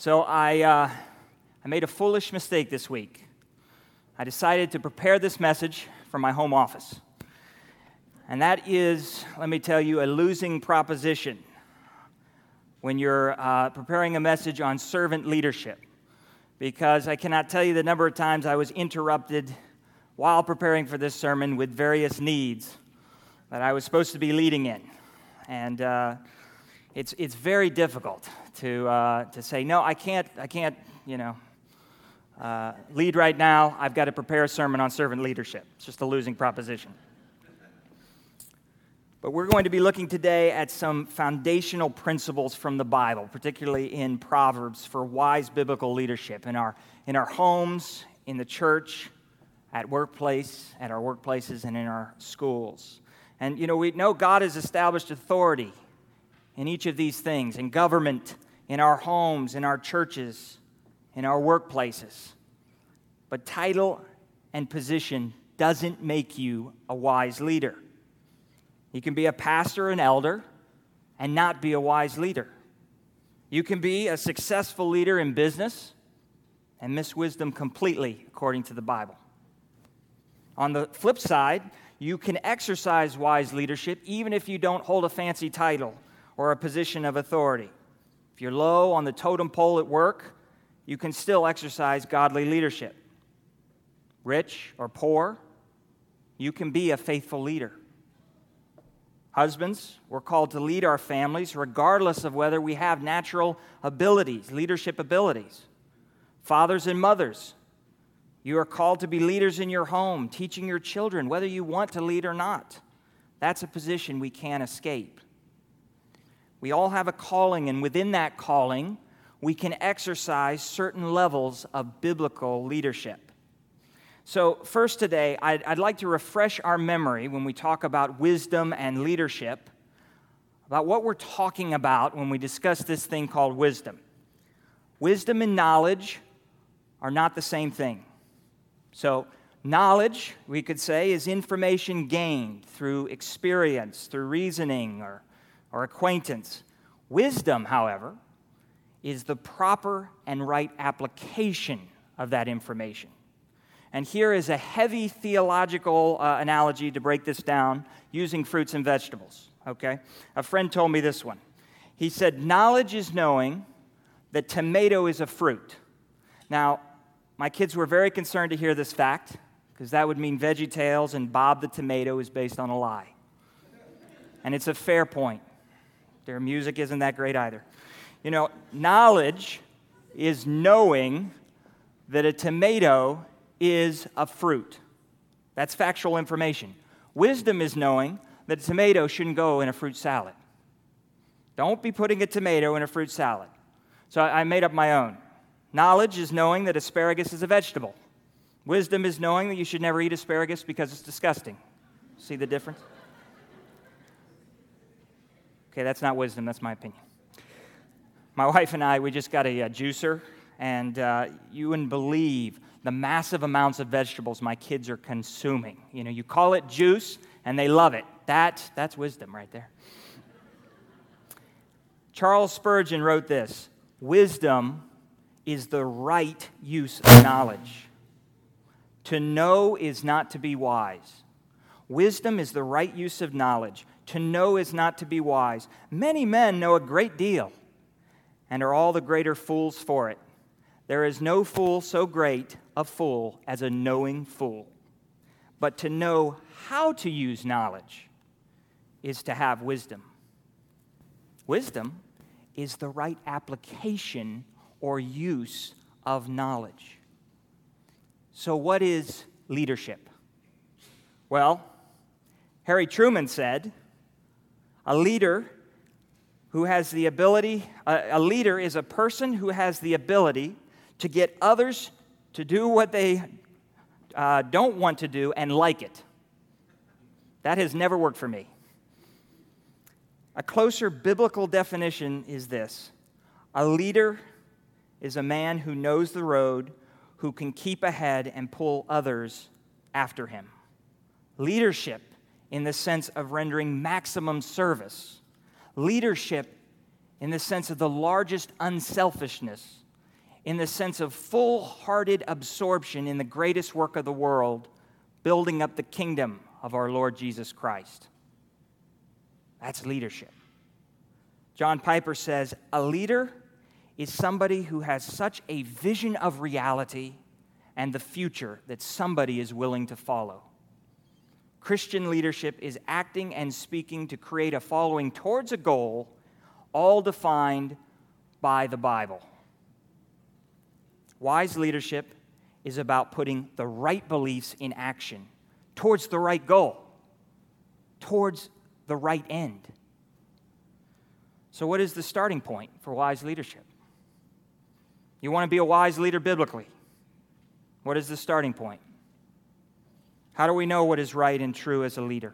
So I, uh, I made a foolish mistake this week. I decided to prepare this message from my home office. And that is, let me tell you, a losing proposition when you're uh, preparing a message on servant leadership. Because I cannot tell you the number of times I was interrupted while preparing for this sermon with various needs that I was supposed to be leading in. And uh, it's, it's very difficult to, uh, to say, no, I can't, I can't, you know, uh, lead right now. I've got to prepare a sermon on servant leadership. It's just a losing proposition. But we're going to be looking today at some foundational principles from the Bible, particularly in Proverbs, for wise biblical leadership in our, in our homes, in the church, at workplace, at our workplaces, and in our schools. And you know, we know God has established authority in each of these things in government, in our homes, in our churches, in our workplaces. But title and position doesn't make you a wise leader. You can be a pastor, an elder, and not be a wise leader. You can be a successful leader in business and miss wisdom completely, according to the Bible. On the flip side, you can exercise wise leadership even if you don't hold a fancy title or a position of authority. If you're low on the totem pole at work, you can still exercise godly leadership. Rich or poor, you can be a faithful leader. Husbands, we're called to lead our families regardless of whether we have natural abilities, leadership abilities. Fathers and mothers, you are called to be leaders in your home, teaching your children whether you want to lead or not. That's a position we can't escape. We all have a calling, and within that calling, we can exercise certain levels of biblical leadership. So, first today, I'd, I'd, like to refresh our memory when we talk about wisdom and leadership about what we're talking about when we discuss this thing called wisdom. Wisdom and knowledge are not the same thing. So, knowledge, we could say, is information gained through experience, through reasoning, or, or acquaintance. Wisdom, however, is the proper and right application of that information. And here is a heavy theological uh, analogy to break this down using fruits and vegetables. Okay? A friend told me this one. He said, Knowledge is knowing that tomato is a fruit. Now, my kids were very concerned to hear this fact because that would mean Veggie Tales and Bob the Tomato is based on a lie. And it's a fair point. Their music isn't that great either. You know, knowledge is knowing that a tomato is a fruit. That's factual information. Wisdom is knowing that a tomato shouldn't go in a fruit salad. Don't be putting a tomato in a fruit salad. So I made up my own. Knowledge is knowing that asparagus is a vegetable. Wisdom is knowing that you should never eat asparagus because it's disgusting. See the difference? Okay, that's not wisdom, that's my opinion. My wife and I, we just got a, a juicer, and uh, you wouldn't believe the massive amounts of vegetables my kids are consuming. You know, you call it juice, and they love it. That, that's wisdom right there. Charles Spurgeon wrote this Wisdom is the right use of knowledge. To know is not to be wise. Wisdom is the right use of knowledge. To know is not to be wise. Many men know a great deal and are all the greater fools for it. There is no fool so great a fool as a knowing fool. But to know how to use knowledge is to have wisdom. Wisdom is the right application or use of knowledge. So, what is leadership? Well, Harry Truman said, a leader who has the ability, a, leader is a person who has the ability to get others to do what they uh, don't want to do and like it. That has never worked for me. A closer biblical definition is this a leader is a man who knows the road, who can keep ahead and pull others after him. Leadership in the sense of rendering maximum service. Leadership in the sense of the largest unselfishness in the sense of full hearted absorption in the greatest work of the world, building up the kingdom of our Lord Jesus Christ. That's leadership. John Piper says a leader is somebody who has such a vision of reality and the future that somebody is willing to follow. Christian leadership is acting and speaking to create a following towards a goal, all defined by the Bible. Wise leadership is about putting the right beliefs in action towards the right goal, towards the right end. So, what is the starting point for wise leadership? You want to be a wise leader biblically. What is the starting point? How do we know what is right and true as a leader?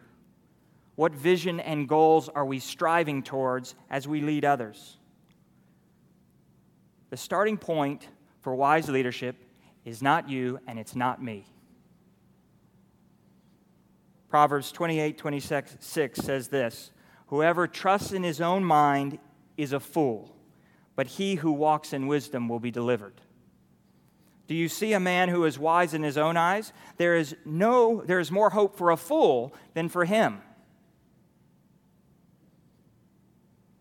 What vision and goals are we striving towards as we lead others? The starting point for wise leadership is not you and it's not me. Proverbs 28 26 says this Whoever trusts in his own mind is a fool, but he who walks in wisdom will be delivered. Do you see a man who is wise in his own eyes? There is no there is more hope for a fool than for him.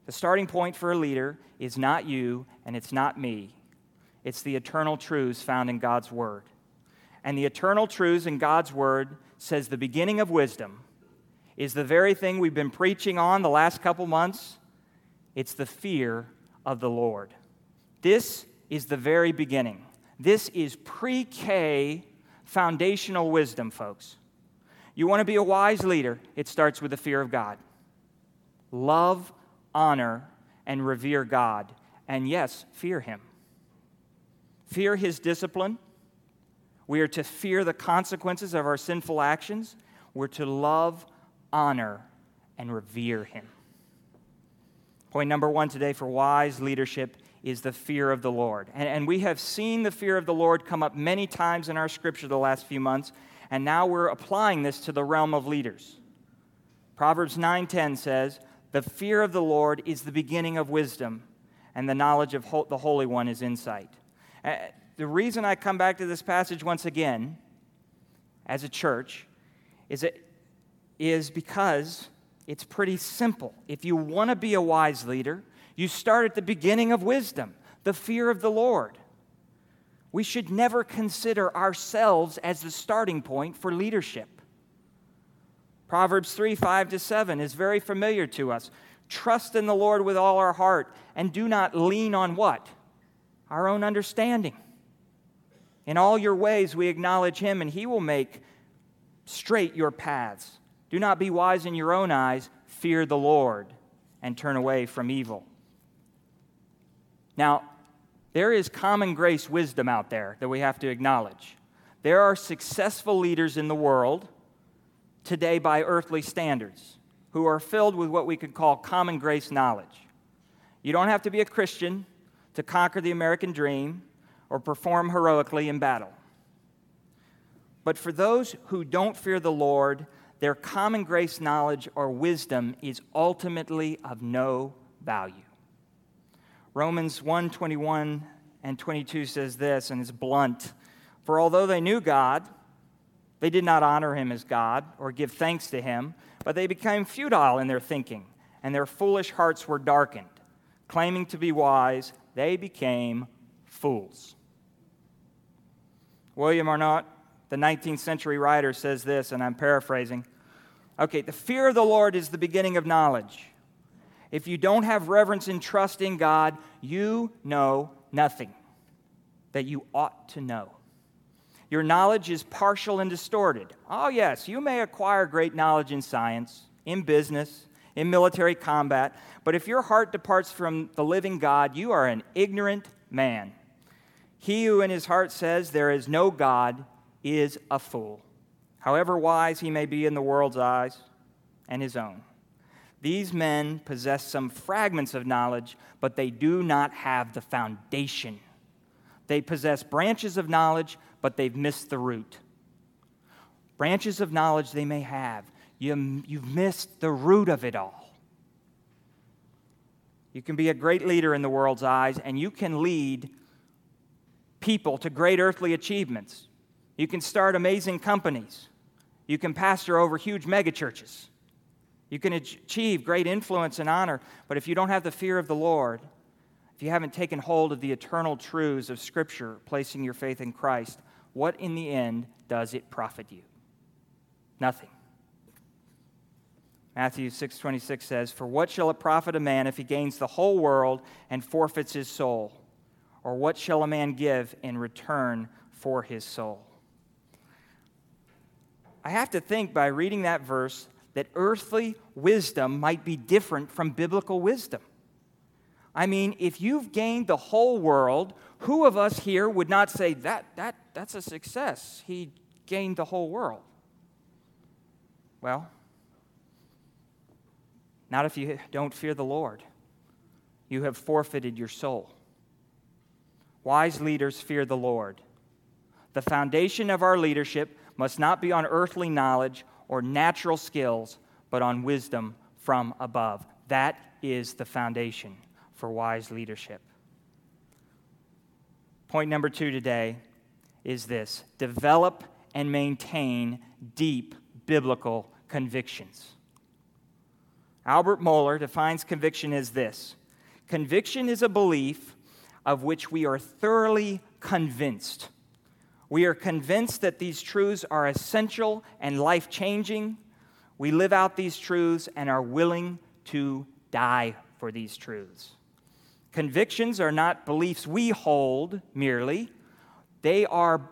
The starting point for a leader is not you and it's not me. It's the eternal truths found in God's word. And the eternal truths in God's word says the beginning of wisdom is the very thing we've been preaching on the last couple months. It's the fear of the Lord. This is the very beginning. This is pre K foundational wisdom, folks. You want to be a wise leader, it starts with the fear of God. Love, honor, and revere God. And yes, fear Him. Fear His discipline. We are to fear the consequences of our sinful actions. We're to love, honor, and revere Him. Point number one today for wise leadership is the fear of the Lord. And, and, we have seen the fear of the Lord come up many times in our scripture the last few months, and now we're applying this to the realm of leaders. Proverbs 9:10 says, "The fear of the Lord is the beginning of wisdom, and the knowledge of ho- the Holy One is insight." Uh, the reason I come back to this passage once again as a church is, it, is because it's pretty simple. If you want to be a wise leader, you start at the beginning of wisdom, the fear of the Lord. We should never consider ourselves as the starting point for leadership. Proverbs 3 5 to 7 is very familiar to us. Trust in the Lord with all our heart and do not lean on what? Our own understanding. In all your ways we acknowledge Him, and He will make straight your paths. Do not be wise in your own eyes, fear the Lord, and turn away from evil. Now, there is common grace wisdom out there that we have to acknowledge. There are successful leaders in the world today by earthly standards who are filled with what we could call common grace knowledge. You don't have to be a Christian to conquer the American dream or perform heroically in battle. But for those who don't fear the Lord, their common grace knowledge or wisdom is ultimately of no value. Romans 1 21 and 22 says this, and it's blunt. For although they knew God, they did not honor him as God or give thanks to him, but they became futile in their thinking, and their foolish hearts were darkened. Claiming to be wise, they became fools. William Arnott, the 19th century writer, says this, and I'm paraphrasing. Okay, the fear of the Lord is the beginning of knowledge. If you don't have reverence and trust in God, you know nothing that you ought to know. Your knowledge is partial and distorted. Oh, yes, you may acquire great knowledge in science, in business, in military combat, but if your heart departs from the living God, you are an ignorant man. He who in his heart says there is no God is a fool, however wise he may be in the world's eyes and his own. These men possess some fragments of knowledge, but they do not have the foundation. They possess branches of knowledge, but they've missed the root. Branches of knowledge they may have, you, you've missed the root of it all. You can be a great leader in the world's eyes, and you can lead people to great earthly achievements. You can start amazing companies. You can pastor over huge megachurches. You can achieve great influence and honor, but if you don't have the fear of the Lord, if you haven't taken hold of the eternal truths of Scripture, placing your faith in Christ, what in the end does it profit you? Nothing. Matthew 6:26 says, "For what shall it profit a man if he gains the whole world and forfeits his soul? Or what shall a man give in return for his soul?" I have to think by reading that verse that earthly wisdom might be different from biblical wisdom. I mean, if you've gained the whole world, who of us here would not say that, that that's a success? He gained the whole world. Well, not if you don't fear the Lord. You have forfeited your soul. Wise leaders fear the Lord. The foundation of our leadership must not be on earthly knowledge or natural skills, but on wisdom from above. That is the foundation for wise leadership. Point number two today is this develop and maintain deep biblical convictions. Albert Mohler defines conviction as this conviction is a belief of which we are thoroughly convinced. We are convinced that these truths are essential and life changing. We live out these truths and are willing to die for these truths. Convictions are not beliefs we hold merely, they are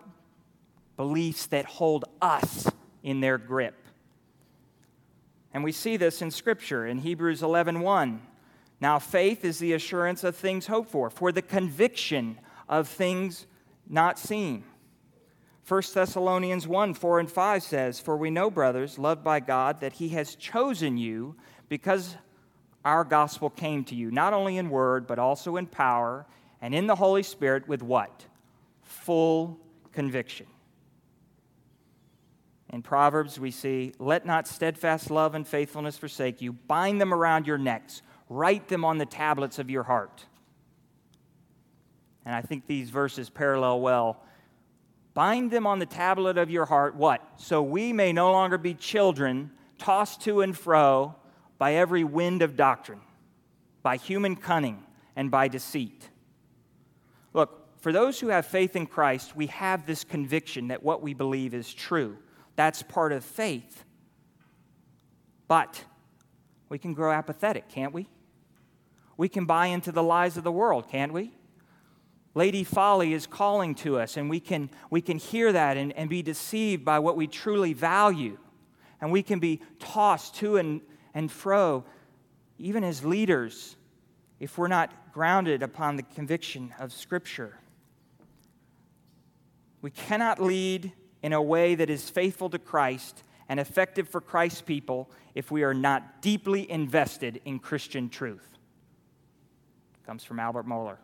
beliefs that hold us in their grip. And we see this in Scripture in Hebrews 11 1. Now, faith is the assurance of things hoped for, for the conviction of things not seen. 1 Thessalonians 1 4 and 5 says, For we know, brothers, loved by God, that He has chosen you because our gospel came to you, not only in word, but also in power and in the Holy Spirit with what? Full conviction. In Proverbs, we see, Let not steadfast love and faithfulness forsake you. Bind them around your necks, write them on the tablets of your heart. And I think these verses parallel well. Bind them on the tablet of your heart, what? So we may no longer be children tossed to and fro by every wind of doctrine, by human cunning, and by deceit. Look, for those who have faith in Christ, we have this conviction that what we believe is true. That's part of faith. But we can grow apathetic, can't we? We can buy into the lies of the world, can't we? Lady Folly is calling to us, and we can, we can hear that and, and be deceived by what we truly value. And we can be tossed to and, and fro, even as leaders, if we're not grounded upon the conviction of Scripture. We cannot lead in a way that is faithful to Christ and effective for Christ's people if we are not deeply invested in Christian truth. Comes from Albert Mohler.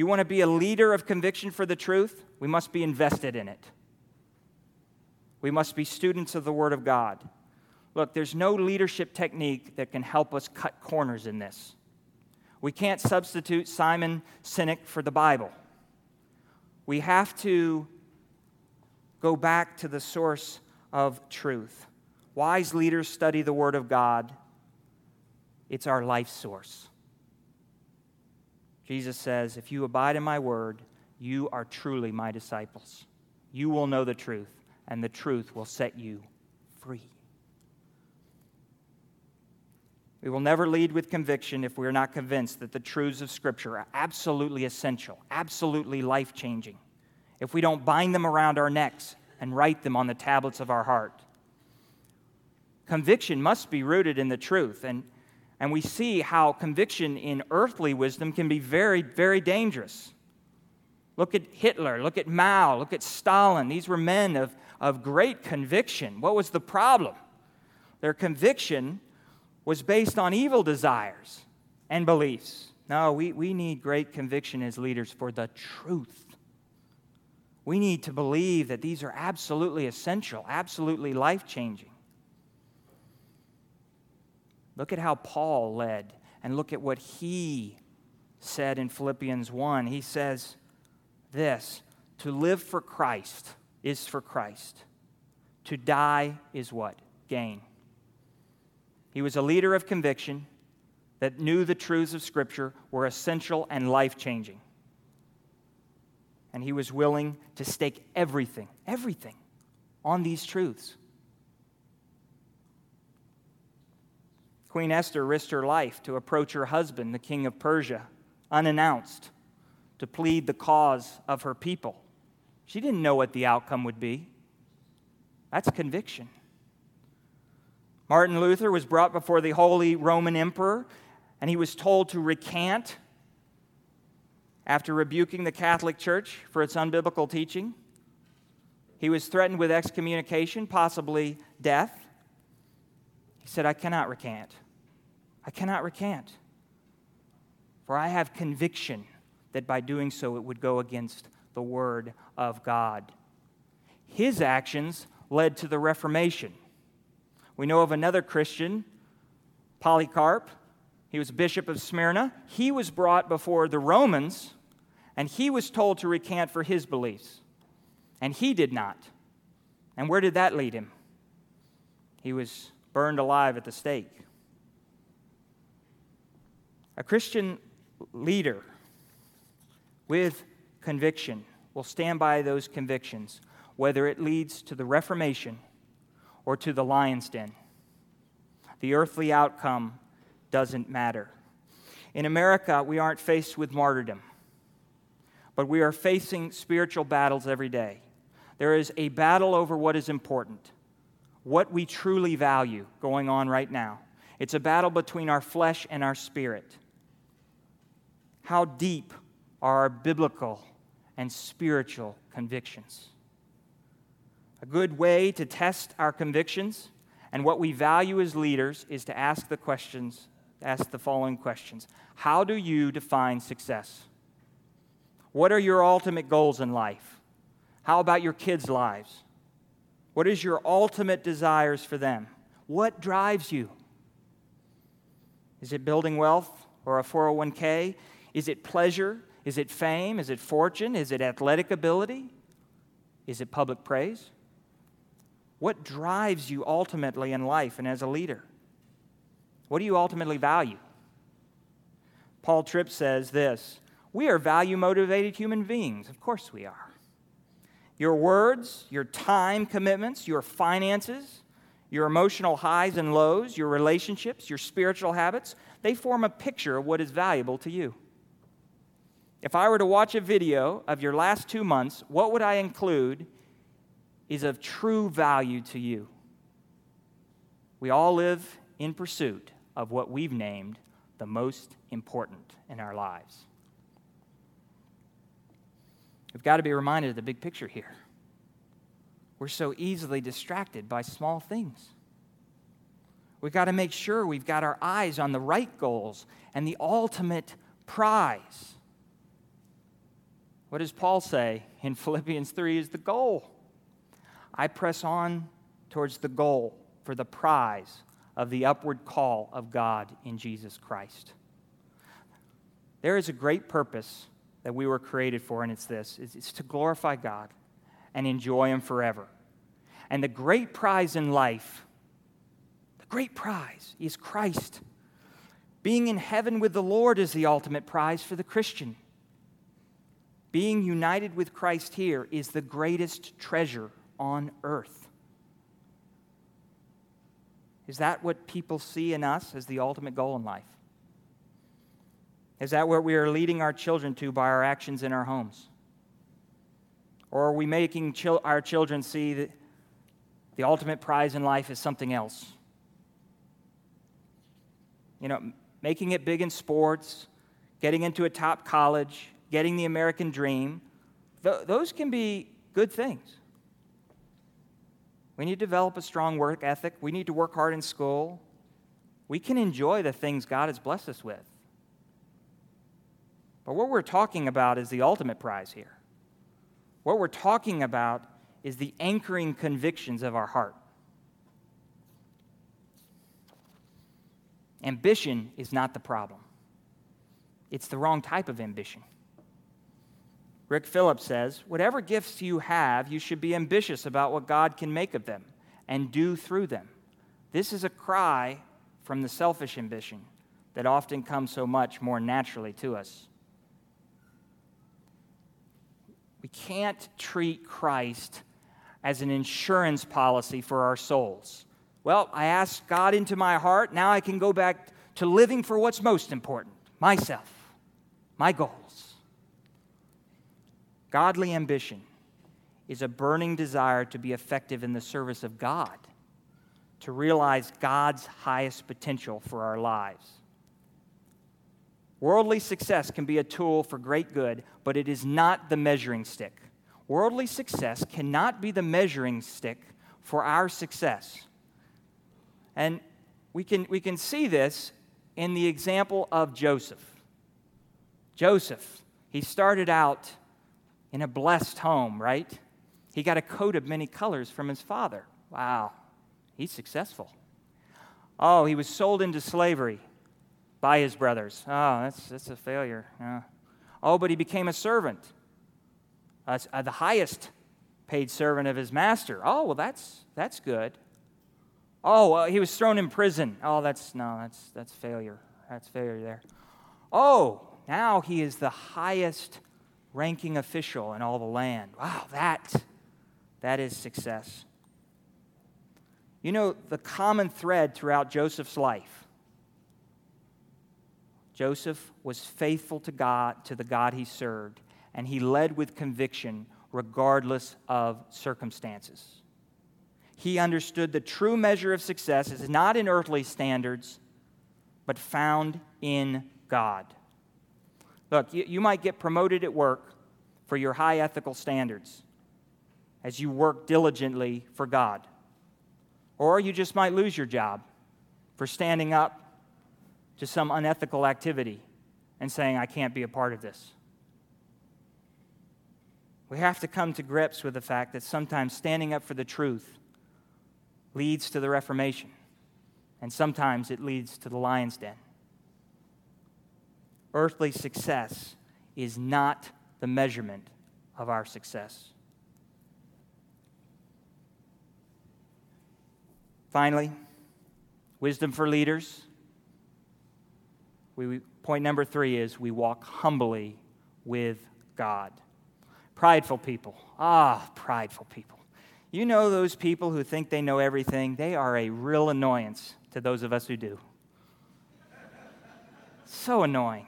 You want to be a leader of conviction for the truth? We must be invested in it. We must be students of the Word of God. Look, there's no leadership technique that can help us cut corners in this. We can't substitute Simon Sinek for the Bible. We have to go back to the source of truth. Wise leaders study the Word of God, it's our life source. Jesus says, If you abide in my word, you are truly my disciples. You will know the truth, and the truth will set you free. We will never lead with conviction if we are not convinced that the truths of Scripture are absolutely essential, absolutely life changing if we don't bind them around our necks and write them on the tablets of our heart. Conviction must be rooted in the truth, and, and we see how conviction in earthly wisdom can be very, very dangerous. Look at Hitler, look at Mao, look at Stalin. These were men of, of great conviction. What was the problem? Their conviction was based on evil desires and beliefs. No, we, we need great conviction as leaders for the truth. We need to believe that these are absolutely essential, absolutely life changing. Look at how Paul led, and look at what he said in Philippians 1. He says, this to live for Christ is for Christ. To die is what? Gain. He was a leader of conviction that knew the truths of Scripture were essential and life changing. And he was willing to stake everything, everything, on these truths. Queen Esther risked her life to approach her husband, the king of Persia, unannounced, to plead the cause of her people. She didn't know what the outcome would be. That's conviction. Martin Luther was brought before the Holy Roman Emperor, and he was told to recant after rebuking the Catholic Church for its unbiblical teaching. He was threatened with excommunication, possibly death. Said, I cannot recant. I cannot recant. For I have conviction that by doing so it would go against the Word of God. His actions led to the Reformation. We know of another Christian, Polycarp. He was bishop of Smyrna. He was brought before the Romans, and he was told to recant for his beliefs. And he did not. And where did that lead him? He was burned alive at the stake. A Christian leader with conviction will stand by those convictions, whether it leads to the Reformation or to the lion's den. The earthly outcome doesn't matter. In America, we aren't faced with martyrdom, but we are facing spiritual battles every day. There is a battle over what is important, what we truly value going on right now. It's a battle between our flesh and our spirit. How deep are our biblical and spiritual convictions? A good way to test our convictions and what we value as leaders is to ask the questions, ask the following questions. How do you define success? What are your ultimate goals in life? How about your kids' lives? What is your ultimate desires for them? What drives you? Is it building wealth or a 401k? Is it pleasure? Is it fame? Is it fortune? Is it athletic ability? Is it public praise? What drives you ultimately in life and as a leader? What do you ultimately value? Paul Tripp says this We are value motivated human beings. Of course we are. Your words, your time commitments, your finances, your emotional highs and lows, your relationships, your spiritual habits, they form a picture of what is valuable to you. If I were to watch a video of your last two months, what would I include is of true value to you. We all live in pursuit of what we've named the most important in our lives. We've got to be reminded of the big picture here. We're so easily distracted by small things. We've got to make sure we've got our eyes on the right goals and the ultimate prize. What does Paul say in Philippians 3 is the goal? I press on towards the goal for the prize of the upward call of God in Jesus Christ. There is a great purpose that we were created for, and it's this it's to glorify God and enjoy Him forever. And the great prize in life, the great prize is Christ. Being in heaven with the Lord is the ultimate prize for the Christian. Being united with Christ here is the greatest treasure on earth. Is that what people see in us as the ultimate goal in life? Is that what we are leading our children to by our actions in our homes? Or are we making chil- our children see that the ultimate prize in life is something else? You know, making it big in sports, getting into a top college, getting the American dream, th- those can be good things. We need to develop a strong work ethic. We need to work hard in school. We can enjoy the things God has blessed us with. But what we're talking about is the ultimate prize here. What we're talking about is the anchoring convictions of our heart. Ambition is not the problem, it's the wrong type of ambition. Rick Phillips says, Whatever gifts you have, you should be ambitious about what God can make of them and do through them. This is a cry from the selfish ambition that often comes so much more naturally to us. We can't treat Christ as an insurance policy for our souls. Well, I asked God into my heart. Now I can go back to living for what's most important myself, my goals. Godly ambition is a burning desire to be effective in the service of God, to realize God's highest potential for our lives. Worldly success can be a tool for great good, but it is not the measuring stick. Worldly success cannot be the measuring stick for our success. And we can, we can see this in the example of Joseph. Joseph, he started out in a blessed home, right? He got a coat of many colors from his father. Wow, he's successful. Oh, he was sold into slavery by his brothers. Oh, that's, that's a failure. Yeah. Oh, but he became a servant, uh, the highest paid servant of his master. Oh, well, that's, that's good. Oh, uh, he was thrown in prison. Oh, that's, no, that's, that's failure. That's failure there. Oh, now he is the highest ranking official in all the land. Wow, that, that is success. You know, the common thread throughout Joseph's life Joseph was faithful to God, to the God he served, and he led with conviction regardless of circumstances. He understood the true measure of success is not in earthly standards, but found in God. Look, you, you might get promoted at work for your high ethical standards as you work diligently for God. Or you just might lose your job for standing up to some unethical activity and saying, I can't be a part of this. We have to come to grips with the fact that sometimes standing up for the truth leads to the Reformation, and sometimes it leads to the lion's den. Earthly success is not the measurement of our success. Finally, wisdom for leaders we, point number three is we walk humbly with God. Prideful people. Ah, prideful people. You know those people who think they know everything? They are a real annoyance to those of us who do. so annoying.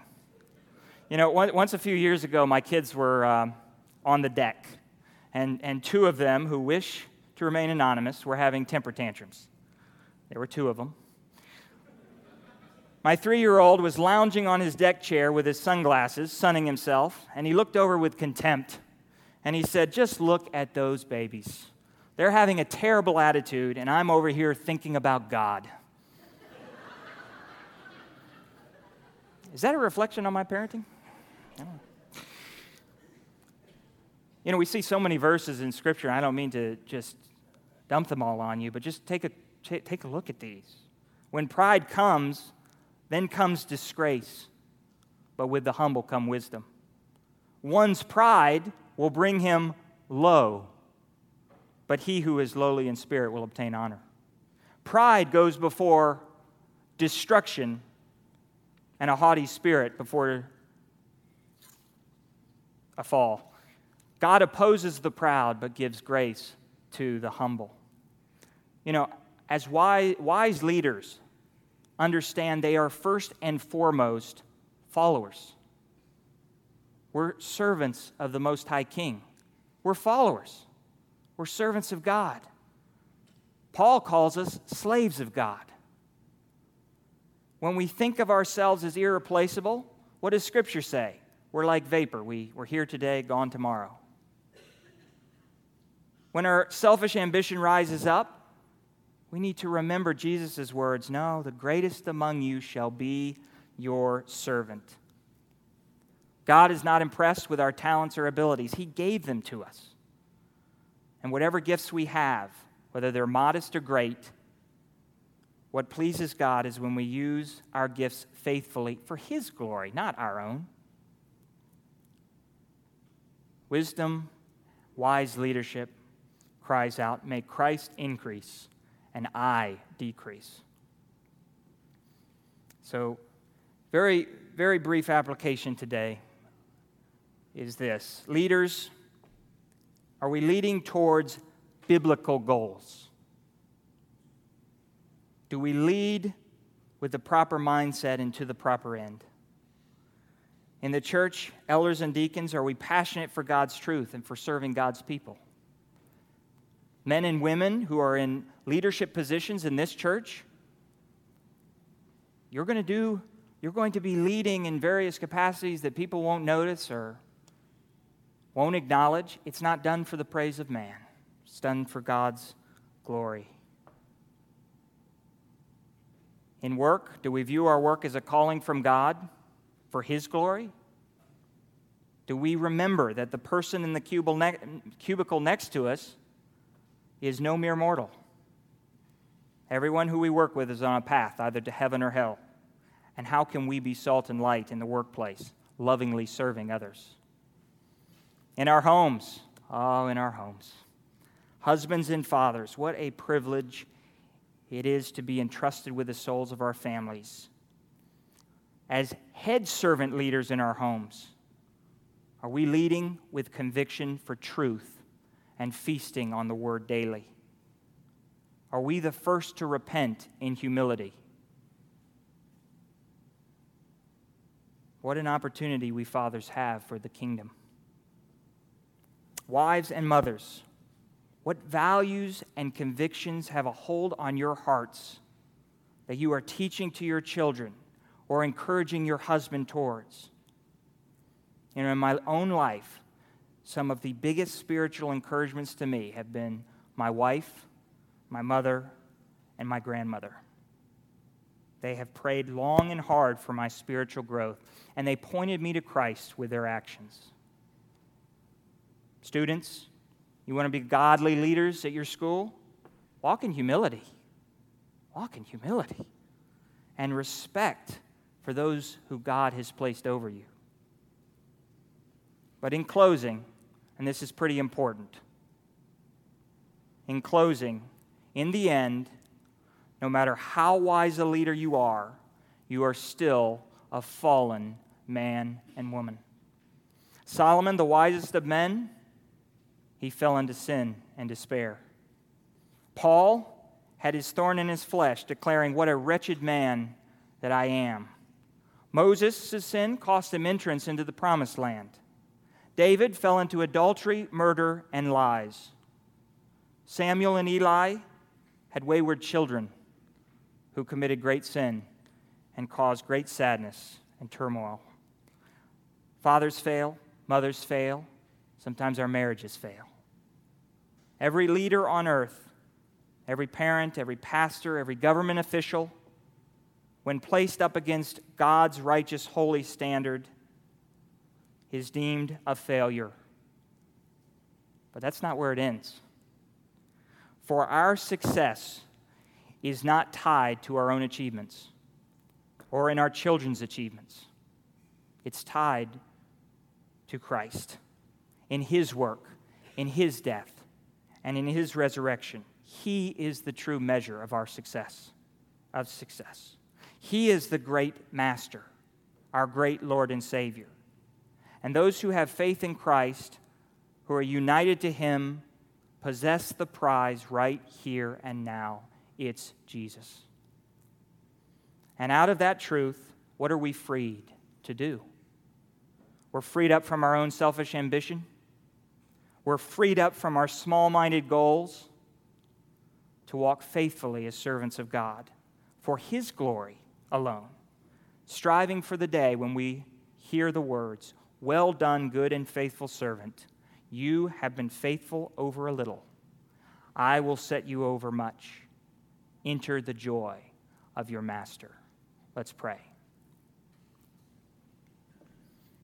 You know, once a few years ago, my kids were um, on the deck, and, and two of them who wish to remain anonymous were having temper tantrums. There were two of them. My three year old was lounging on his deck chair with his sunglasses, sunning himself, and he looked over with contempt. And he said, Just look at those babies. They're having a terrible attitude, and I'm over here thinking about God. Is that a reflection on my parenting? You know, we see so many verses in Scripture. I don't mean to just dump them all on you, but just take a, take a look at these. When pride comes, then comes disgrace, but with the humble come wisdom. One's pride will bring him low, but he who is lowly in spirit will obtain honor. Pride goes before destruction, and a haughty spirit before a fall. God opposes the proud, but gives grace to the humble. You know, as wise, wise leaders, understand they are first and foremost followers. We're servants of the Most High King. We're followers. We're servants of God. Paul calls us slaves of God. When we think of ourselves as irreplaceable, what does Scripture say? We're like vapor. We, we're here today, gone tomorrow. When our selfish ambition rises up, we need to remember Jesus' words No, the greatest among you shall be your servant. God is not impressed with our talents or abilities, He gave them to us. And whatever gifts we have, whether they're modest or great, what pleases God is when we use our gifts faithfully for His glory, not our own. Wisdom, wise leadership cries out, May Christ increase and I decrease. So, very, very brief application today is this Leaders, are we leading towards biblical goals? Do we lead with the proper mindset and to the proper end? In the church, elders and deacons, are we passionate for God's truth and for serving God's people? Men and women who are in leadership positions in this church, you're going to do you're going to be leading in various capacities that people won't notice or won't acknowledge. It's not done for the praise of man. It's done for God's glory. In work, do we view our work as a calling from God for His glory? Do we remember that the person in the cubicle next to us is no mere mortal? Everyone who we work with is on a path either to heaven or hell. And how can we be salt and light in the workplace, lovingly serving others? In our homes, oh, in our homes. Husbands and fathers, what a privilege it is to be entrusted with the souls of our families. As head servant leaders in our homes, are we leading with conviction for truth and feasting on the word daily? Are we the first to repent in humility? What an opportunity we fathers have for the kingdom. Wives and mothers, what values and convictions have a hold on your hearts that you are teaching to your children or encouraging your husband towards? You know, in my own life, some of the biggest spiritual encouragements to me have been my wife my mother, and my grandmother. They have prayed long and hard for my spiritual growth, and they pointed me to Christ with their actions. Students, you want to be godly leaders at your school? Walk in humility. Walk in humility and respect for those who God has placed over you. But in closing, and this is pretty important, in closing, in the end, no matter how wise a leader you are, you are still a fallen man and woman. Solomon, the wisest of men, he fell into sin and despair. Paul had his thorn in his flesh, declaring, What a wretched man that I am. Moses' sin cost him entrance into the promised land. David fell into adultery, murder, and lies. Samuel and Eli had wayward children who committed great sin and caused great sadness and turmoil. Fathers fail, mothers fail, sometimes our marriages fail. Every leader on earth, every parent, every pastor, every government official, when placed up against God's righteous, holy standard, is deemed a failure. But that's not where it ends for our success is not tied to our own achievements or in our children's achievements. It's tied to Christ in His work, in His death, and in His resurrection. He is the true measure of our success, of success. He is the great master, our great Lord and Savior. And those who have faith in Christ, who are united to Him, possess the prize right here and now. It's Jesus. And out of that truth, what are we freed to do? We're freed up from our own selfish ambition. We're freed up from our small minded goals to walk faithfully as servants of God for His glory alone, striving for the day when we hear the words, Well done, good and faithful servant. You have been faithful over a little. I will set you over much. Enter the joy of your master. Let's pray.